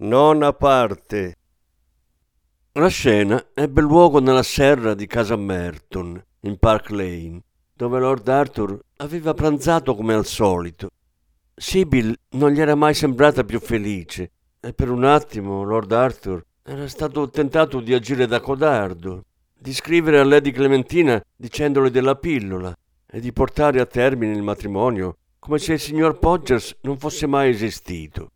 Nona parte. La scena ebbe luogo nella serra di casa Merton, in Park Lane, dove Lord Arthur aveva pranzato come al solito. Sibyl non gli era mai sembrata più felice e per un attimo Lord Arthur era stato tentato di agire da codardo, di scrivere a Lady Clementina dicendole della pillola e di portare a termine il matrimonio come se il signor Podgers non fosse mai esistito.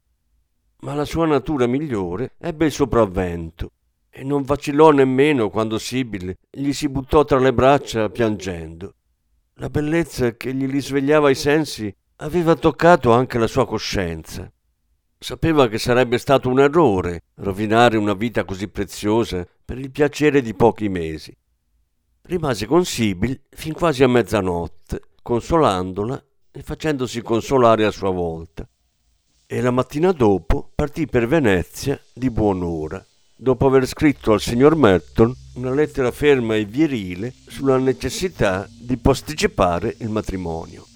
Ma la sua natura migliore ebbe il sopravvento e non vacillò nemmeno quando Sibyl gli si buttò tra le braccia piangendo. La bellezza che gli risvegliava i sensi aveva toccato anche la sua coscienza. Sapeva che sarebbe stato un errore rovinare una vita così preziosa per il piacere di pochi mesi. Rimase con Sibyl fin quasi a mezzanotte, consolandola e facendosi consolare a sua volta. E la mattina dopo partì per Venezia di buon'ora, dopo aver scritto al signor Merton una lettera ferma e virile sulla necessità di posticipare il matrimonio.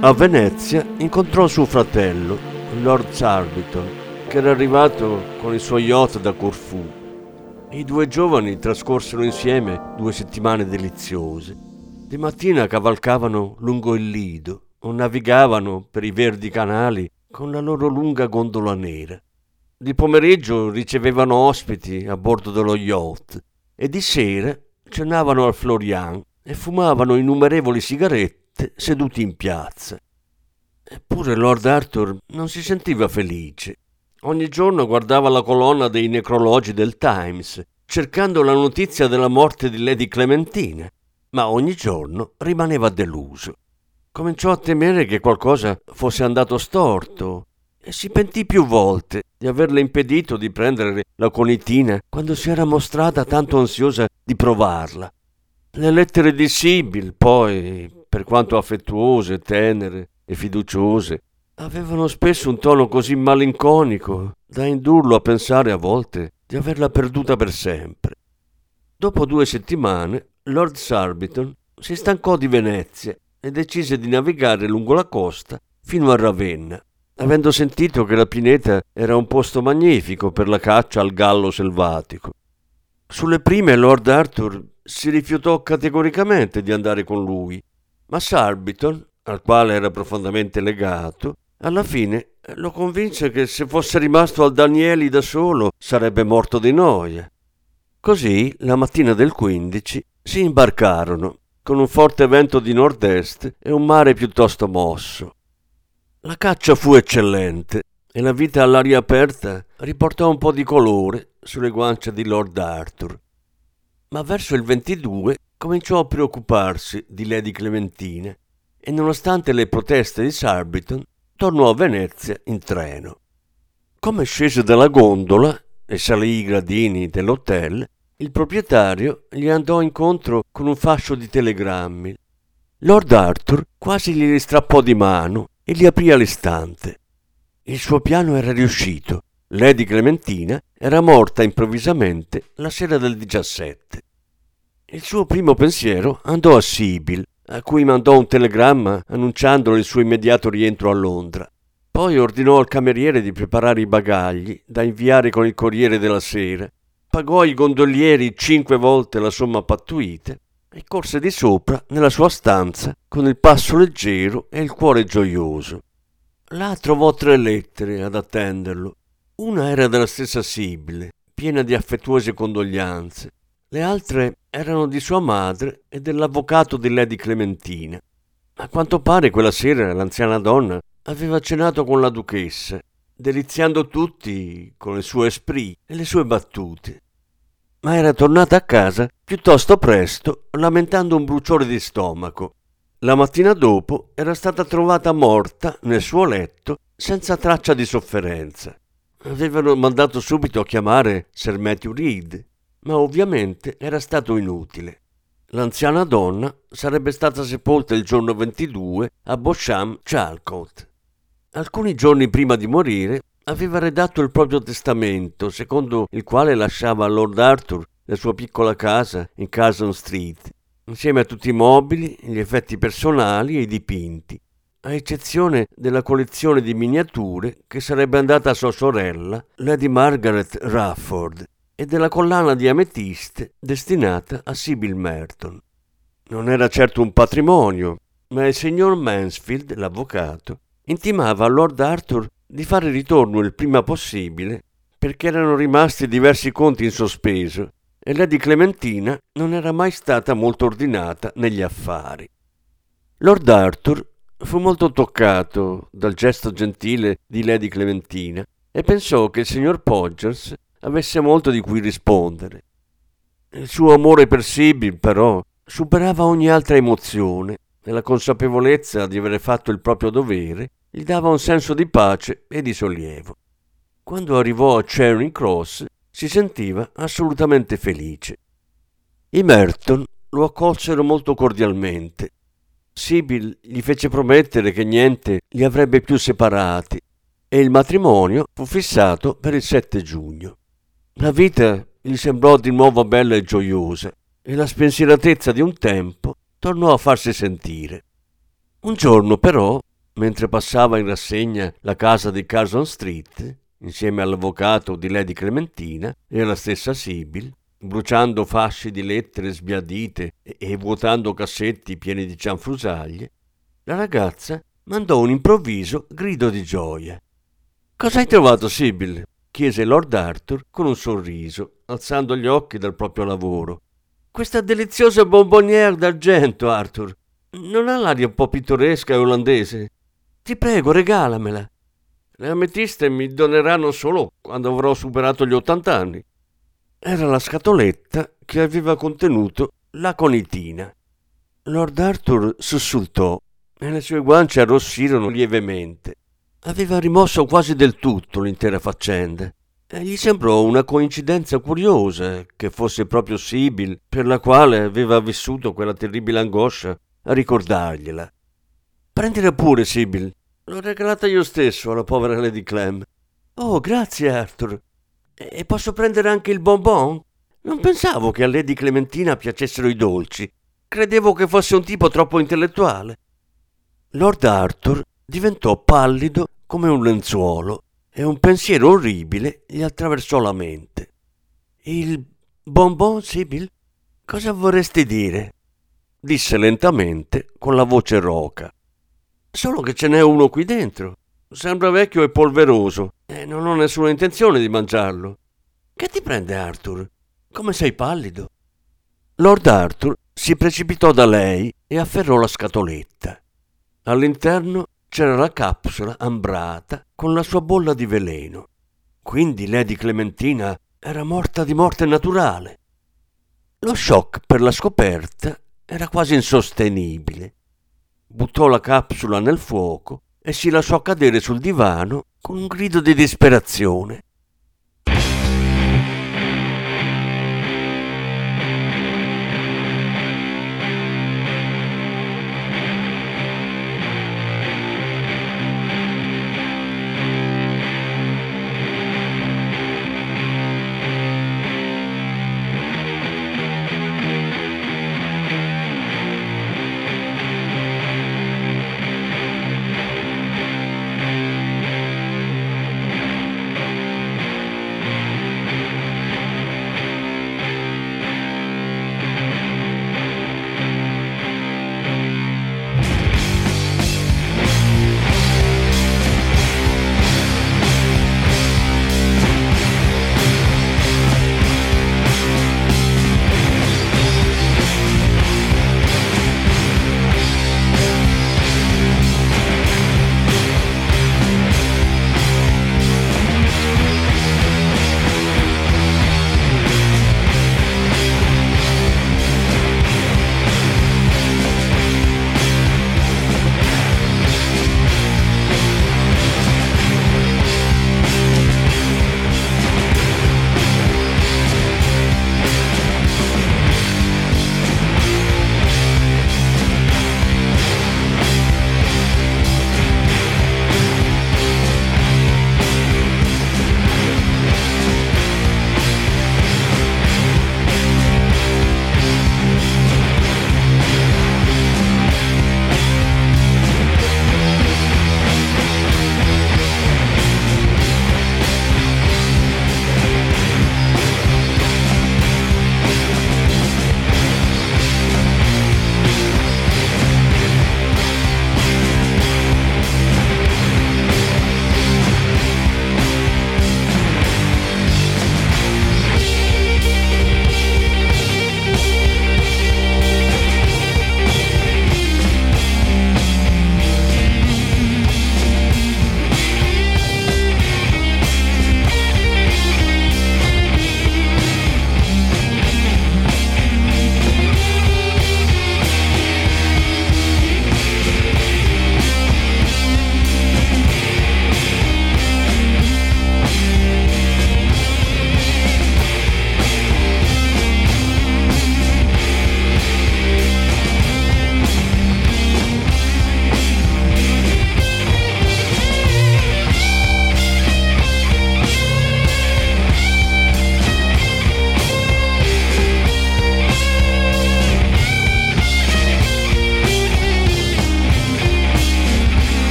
A Venezia incontrò suo fratello, Lord Sarbiton, che era arrivato con il suo yacht da Corfù. I due giovani trascorsero insieme due settimane deliziose. Di mattina cavalcavano lungo il Lido o navigavano per i verdi canali con la loro lunga gondola nera. Di pomeriggio ricevevano ospiti a bordo dello yacht e di sera cenavano al Florian e fumavano innumerevoli sigarette seduti in piazza. Eppure Lord Arthur non si sentiva felice. Ogni giorno guardava la colonna dei necrologi del Times, cercando la notizia della morte di Lady Clementina, ma ogni giorno rimaneva deluso. Cominciò a temere che qualcosa fosse andato storto e si pentì più volte di averle impedito di prendere la conitina quando si era mostrata tanto ansiosa di provarla. Le lettere di Sibyl, poi, per quanto affettuose, tenere e fiduciose, avevano spesso un tono così malinconico da indurlo a pensare a volte di averla perduta per sempre. Dopo due settimane, Lord Surbiton si stancò di Venezia e decise di navigare lungo la costa fino a Ravenna avendo sentito che la pineta era un posto magnifico per la caccia al gallo selvatico. Sulle prime Lord Arthur si rifiutò categoricamente di andare con lui, ma Sarbiton, al quale era profondamente legato, alla fine lo convinse che se fosse rimasto al Danieli da solo sarebbe morto di noia. Così, la mattina del 15, si imbarcarono, con un forte vento di nord-est e un mare piuttosto mosso. La caccia fu eccellente e la vita all'aria aperta riportò un po' di colore sulle guance di Lord Arthur. Ma verso il 22 cominciò a preoccuparsi di Lady Clementina e nonostante le proteste di Sarbiton tornò a Venezia in treno. Come scese dalla gondola e salì i gradini dell'hotel, il proprietario gli andò incontro con un fascio di telegrammi. Lord Arthur quasi gli strappò di mano e li aprì all'istante. Il suo piano era riuscito. Lady Clementina era morta improvvisamente la sera del 17. Il suo primo pensiero andò a Sibyl, a cui mandò un telegramma annunciandole il suo immediato rientro a Londra. Poi ordinò al cameriere di preparare i bagagli da inviare con il Corriere della Sera, pagò ai gondolieri cinque volte la somma pattuita e corse di sopra nella sua stanza con il passo leggero e il cuore gioioso. Là trovò tre lettere ad attenderlo. Una era della stessa Sibile, piena di affettuose condoglianze. Le altre erano di sua madre e dell'avvocato di Lady Clementina. A quanto pare quella sera l'anziana donna aveva cenato con la duchessa, deliziando tutti con il suo esprit e le sue battute ma era tornata a casa piuttosto presto lamentando un bruciore di stomaco. La mattina dopo era stata trovata morta nel suo letto senza traccia di sofferenza. Avevano mandato subito a chiamare Sir Matthew Reed, ma ovviamente era stato inutile. L'anziana donna sarebbe stata sepolta il giorno 22 a Bosham Charcote. Alcuni giorni prima di morire aveva redatto il proprio testamento, secondo il quale lasciava a Lord Arthur la sua piccola casa in Carson Street, insieme a tutti i mobili, gli effetti personali e i dipinti, a eccezione della collezione di miniature che sarebbe andata a sua sorella, Lady Margaret Rafford, e della collana di ametiste destinata a Sybil Merton. Non era certo un patrimonio, ma il signor Mansfield, l'avvocato, intimava a Lord Arthur di fare ritorno il prima possibile perché erano rimasti diversi conti in sospeso e Lady Clementina non era mai stata molto ordinata negli affari. Lord Arthur fu molto toccato dal gesto gentile di Lady Clementina e pensò che il signor Podgers avesse molto di cui rispondere. Il suo amore per Sibyl, però, superava ogni altra emozione e la consapevolezza di avere fatto il proprio dovere gli dava un senso di pace e di sollievo. Quando arrivò a Charing Cross si sentiva assolutamente felice. I Merton lo accolsero molto cordialmente. Sibyl gli fece promettere che niente li avrebbe più separati e il matrimonio fu fissato per il 7 giugno. La vita gli sembrò di nuovo bella e gioiosa e la spensieratezza di un tempo tornò a farsi sentire. Un giorno però mentre passava in rassegna la casa di Carson Street, insieme all'avvocato di Lady Clementina e alla stessa Sibyl, bruciando fasci di lettere sbiadite e, vuotando cassetti pieni di cianfrusaglie, la ragazza mandò un improvviso grido di gioia. Cosa hai trovato, Sibyl? chiese Lord Arthur con un sorriso, alzando gli occhi dal proprio lavoro. Questa deliziosa bonbonnière d'argento, Arthur. Non ha l'aria un po' pittoresca e olandese? Ti prego, regalamela. Le ametiste mi doneranno solo quando avrò superato gli ottant'anni. Era la scatoletta che aveva contenuto la conitina. Lord Arthur sussultò e le sue guance arrossirono lievemente. Aveva rimosso quasi del tutto l'intera faccenda e gli sembrò una coincidenza curiosa che fosse proprio Sibyl per la quale aveva vissuto quella terribile angoscia a ricordargliela. Prendila pure, Sibyl. L'ho regalata io stesso alla povera Lady Clem. Oh, grazie, Arthur. E posso prendere anche il bonbon? Non pensavo che a Lady Clementina piacessero i dolci. Credevo che fosse un tipo troppo intellettuale. Lord Arthur diventò pallido come un lenzuolo e un pensiero orribile gli attraversò la mente. Il bonbon, Sibyl? Cosa vorresti dire? disse lentamente con la voce roca. Solo che ce n'è uno qui dentro. Sembra vecchio e polveroso e non ho nessuna intenzione di mangiarlo. Che ti prende, Arthur? Come sei pallido? Lord Arthur si precipitò da lei e afferrò la scatoletta. All'interno c'era la capsula ambrata con la sua bolla di veleno. Quindi Lady Clementina era morta di morte naturale. Lo shock per la scoperta era quasi insostenibile. Buttò la capsula nel fuoco e si lasciò cadere sul divano con un grido di disperazione.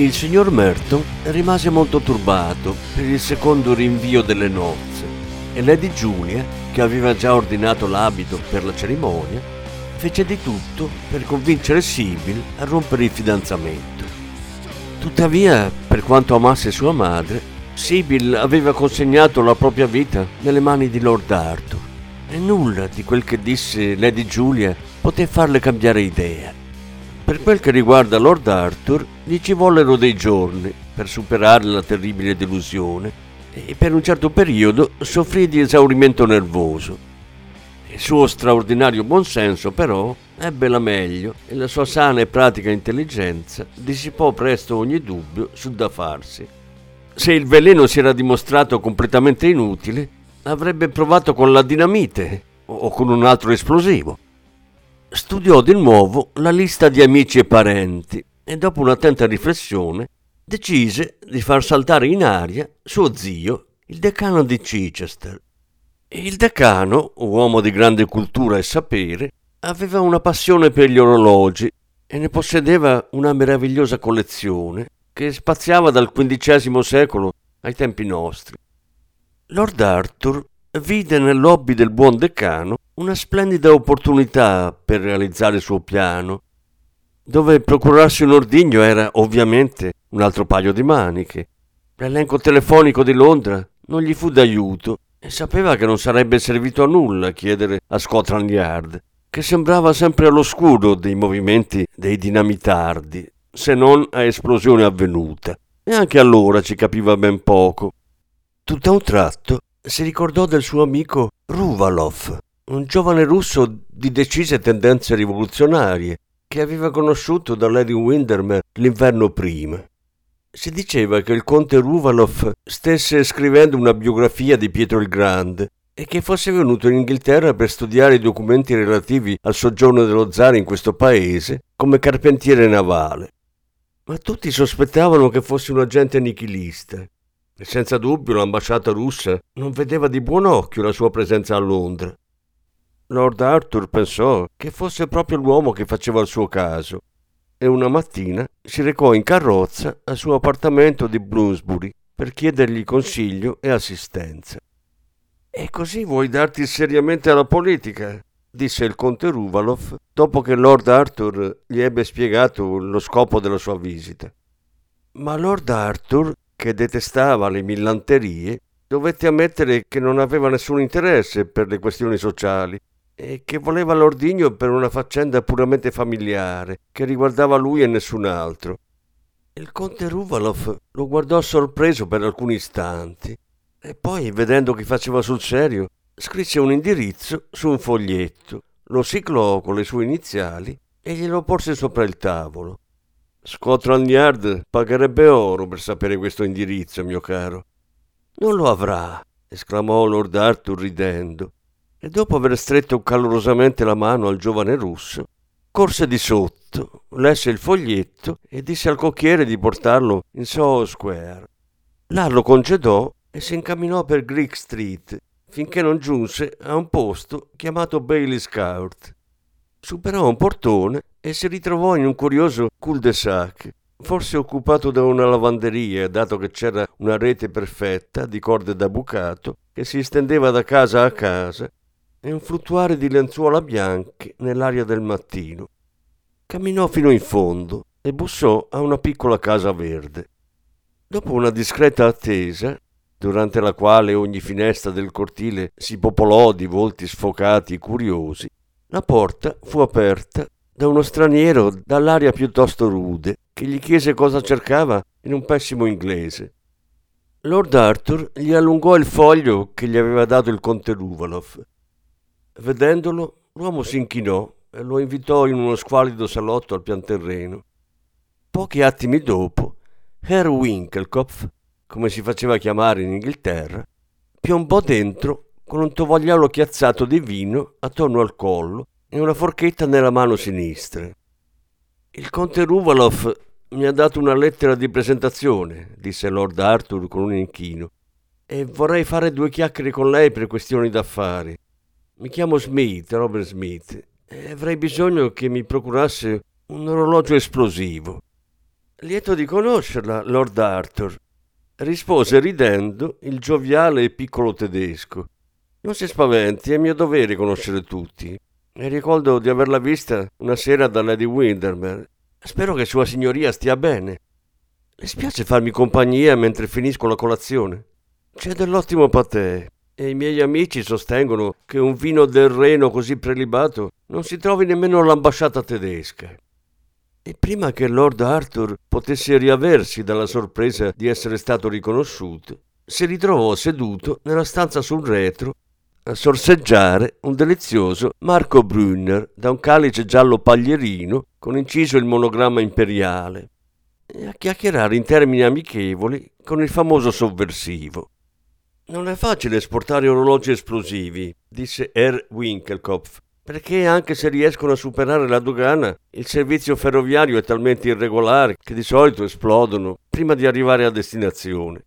Il signor Merton rimase molto turbato per il secondo rinvio delle nozze e Lady Julia, che aveva già ordinato l'abito per la cerimonia, fece di tutto per convincere Sibyl a rompere il fidanzamento. Tuttavia, per quanto amasse sua madre, Sibyl aveva consegnato la propria vita nelle mani di Lord Arthur e nulla di quel che disse Lady Julia poté farle cambiare idea. Per quel che riguarda Lord Arthur, gli ci vollero dei giorni per superare la terribile delusione e per un certo periodo soffrì di esaurimento nervoso. Il suo straordinario buonsenso, però, ebbe la meglio e la sua sana e pratica intelligenza dissipò presto ogni dubbio sul da farsi. Se il veleno si era dimostrato completamente inutile, avrebbe provato con la dinamite o con un altro esplosivo studiò di nuovo la lista di amici e parenti e dopo un'attenta riflessione decise di far saltare in aria suo zio, il decano di Chichester. Il decano, uomo di grande cultura e sapere, aveva una passione per gli orologi e ne possedeva una meravigliosa collezione che spaziava dal XV secolo ai tempi nostri. Lord Arthur vide nel lobby del buon decano una splendida opportunità per realizzare il suo piano, dove procurarsi un ordigno era ovviamente un altro paio di maniche. L'elenco telefonico di Londra non gli fu d'aiuto e sapeva che non sarebbe servito a nulla chiedere a Scotland Yard, che sembrava sempre all'oscuro dei movimenti dei dinamitardi, se non a esplosione avvenuta. E anche allora ci capiva ben poco. Tutt'a un tratto si ricordò del suo amico Ruvalov, un giovane russo di decise tendenze rivoluzionarie che aveva conosciuto da Lady Windermere l'inverno prima. Si diceva che il conte Ruvalov stesse scrivendo una biografia di Pietro il Grande e che fosse venuto in Inghilterra per studiare i documenti relativi al soggiorno dello zar in questo paese come carpentiere navale. Ma tutti sospettavano che fosse un agente nichilista e senza dubbio l'ambasciata russa non vedeva di buon occhio la sua presenza a Londra. Lord Arthur pensò che fosse proprio l'uomo che faceva il suo caso e una mattina si recò in carrozza al suo appartamento di Bloomsbury per chiedergli consiglio e assistenza. E così vuoi darti seriamente alla politica? disse il conte Ruvalov dopo che Lord Arthur gli ebbe spiegato lo scopo della sua visita. Ma Lord Arthur, che detestava le millanterie, dovette ammettere che non aveva nessun interesse per le questioni sociali e che voleva l'ordigno per una faccenda puramente familiare, che riguardava lui e nessun altro. Il conte Ruvalov lo guardò sorpreso per alcuni istanti e poi, vedendo che faceva sul serio, scrisse un indirizzo su un foglietto, lo ciclò con le sue iniziali e glielo porse sopra il tavolo. Scotland Yard pagherebbe oro per sapere questo indirizzo, mio caro. Non lo avrà, esclamò Lord Arthur ridendo e dopo aver stretto calorosamente la mano al giovane russo, corse di sotto, lesse il foglietto e disse al cocchiere di portarlo in Soho Square. Là lo concedò e si incamminò per Greek Street finché non giunse a un posto chiamato Bailey's Court. Superò un portone e si ritrovò in un curioso cul-de-sac, forse occupato da una lavanderia, dato che c'era una rete perfetta di corde da bucato che si stendeva da casa a casa e un fluttuare di lenzuola bianche nell'aria del mattino. Camminò fino in fondo e bussò a una piccola casa verde. Dopo una discreta attesa, durante la quale ogni finestra del cortile si popolò di volti sfocati e curiosi, la porta fu aperta da uno straniero dall'aria piuttosto rude, che gli chiese cosa cercava in un pessimo inglese. Lord Arthur gli allungò il foglio che gli aveva dato il conte Ruvalov Vedendolo, l'uomo si inchinò e lo invitò in uno squallido salotto al pian terreno. Pochi attimi dopo, Herr Winkelkopf, come si faceva chiamare in Inghilterra, piombò dentro con un tovagliolo chiazzato di vino attorno al collo e una forchetta nella mano sinistra. Il conte Ruvalov mi ha dato una lettera di presentazione, disse Lord Arthur con un inchino, e vorrei fare due chiacchiere con lei per questioni d'affari. Mi chiamo Smith, Robert Smith, e avrei bisogno che mi procurasse un orologio esplosivo. Lieto di conoscerla, Lord Arthur, rispose ridendo il gioviale e piccolo tedesco. Non si spaventi, è mio dovere conoscere tutti. E ricordo di averla vista una sera da Lady Windermere. Spero che Sua Signoria stia bene. Le spiace farmi compagnia mentre finisco la colazione? C'è dell'ottimo patè e i miei amici sostengono che un vino del Reno così prelibato non si trovi nemmeno all'ambasciata tedesca. E prima che Lord Arthur potesse riaversi dalla sorpresa di essere stato riconosciuto, si ritrovò seduto nella stanza sul retro sorseggiare un delizioso Marco Brunner da un calice giallo paglierino con inciso il monogramma imperiale e a chiacchierare in termini amichevoli con il famoso sovversivo. Non è facile esportare orologi esplosivi, disse Herr Winkelkopf, perché anche se riescono a superare la dogana, il servizio ferroviario è talmente irregolare che di solito esplodono prima di arrivare a destinazione.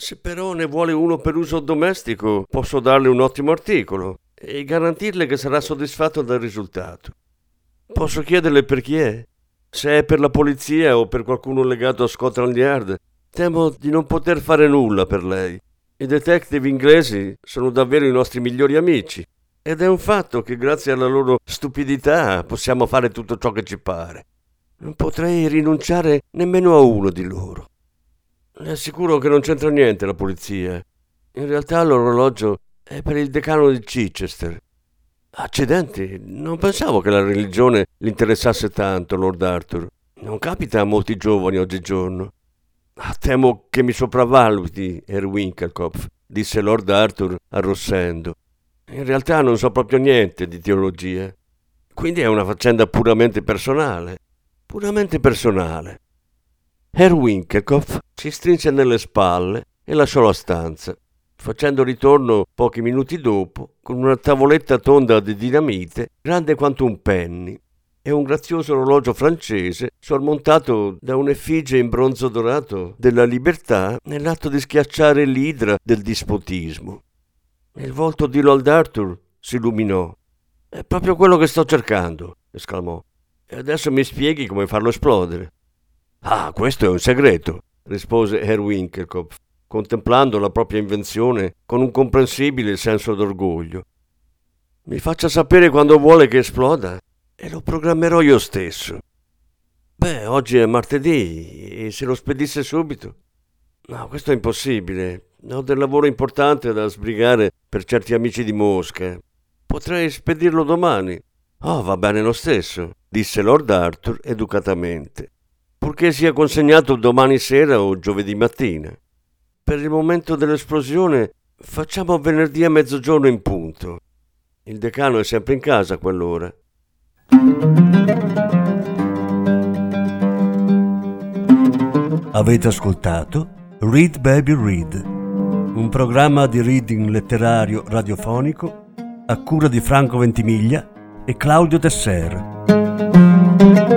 Se però ne vuole uno per uso domestico, posso darle un ottimo articolo e garantirle che sarà soddisfatto dal risultato. Posso chiederle per chi è? Se è per la polizia o per qualcuno legato a Scotland Yard, temo di non poter fare nulla per lei. I detective inglesi sono davvero i nostri migliori amici ed è un fatto che grazie alla loro stupidità possiamo fare tutto ciò che ci pare. Non potrei rinunciare nemmeno a uno di loro. Le assicuro che non c'entra niente la polizia. In realtà l'orologio è per il decano di Chichester. Accidenti, non pensavo che la religione gli interessasse tanto, Lord Arthur. Non capita a molti giovani oggigiorno. Temo che mi sopravvaluti, Herr Winkelkopf, disse Lord Arthur arrossendo. In realtà non so proprio niente di teologia. Quindi è una faccenda puramente personale. Puramente personale. Herr Winkelkopf si strinse nelle spalle e lasciò la stanza, facendo ritorno pochi minuti dopo con una tavoletta tonda di dinamite grande quanto un penny e un grazioso orologio francese sormontato da un'effigie in bronzo dorato della libertà nell'atto di schiacciare l'idra del dispotismo. Il volto di Lord Arthur si illuminò. È proprio quello che sto cercando, esclamò. E adesso mi spieghi come farlo esplodere. Ah, questo è un segreto, rispose Herr Winkelkopf, contemplando la propria invenzione con un comprensibile senso d'orgoglio. Mi faccia sapere quando vuole che esploda e lo programmerò io stesso. Beh, oggi è martedì e se lo spedisse subito? No, questo è impossibile. Ho del lavoro importante da sbrigare per certi amici di Mosca. Potrei spedirlo domani. Oh, va bene lo stesso, disse Lord Arthur educatamente, purché sia consegnato domani sera o giovedì mattina. Per il momento dell'esplosione facciamo venerdì a mezzogiorno in punto. Il decano è sempre in casa a quell'ora. Avete ascoltato Read Baby Read un programma di reading letterario radiofonico a cura di Franco Ventimiglia e Claudio Tesser.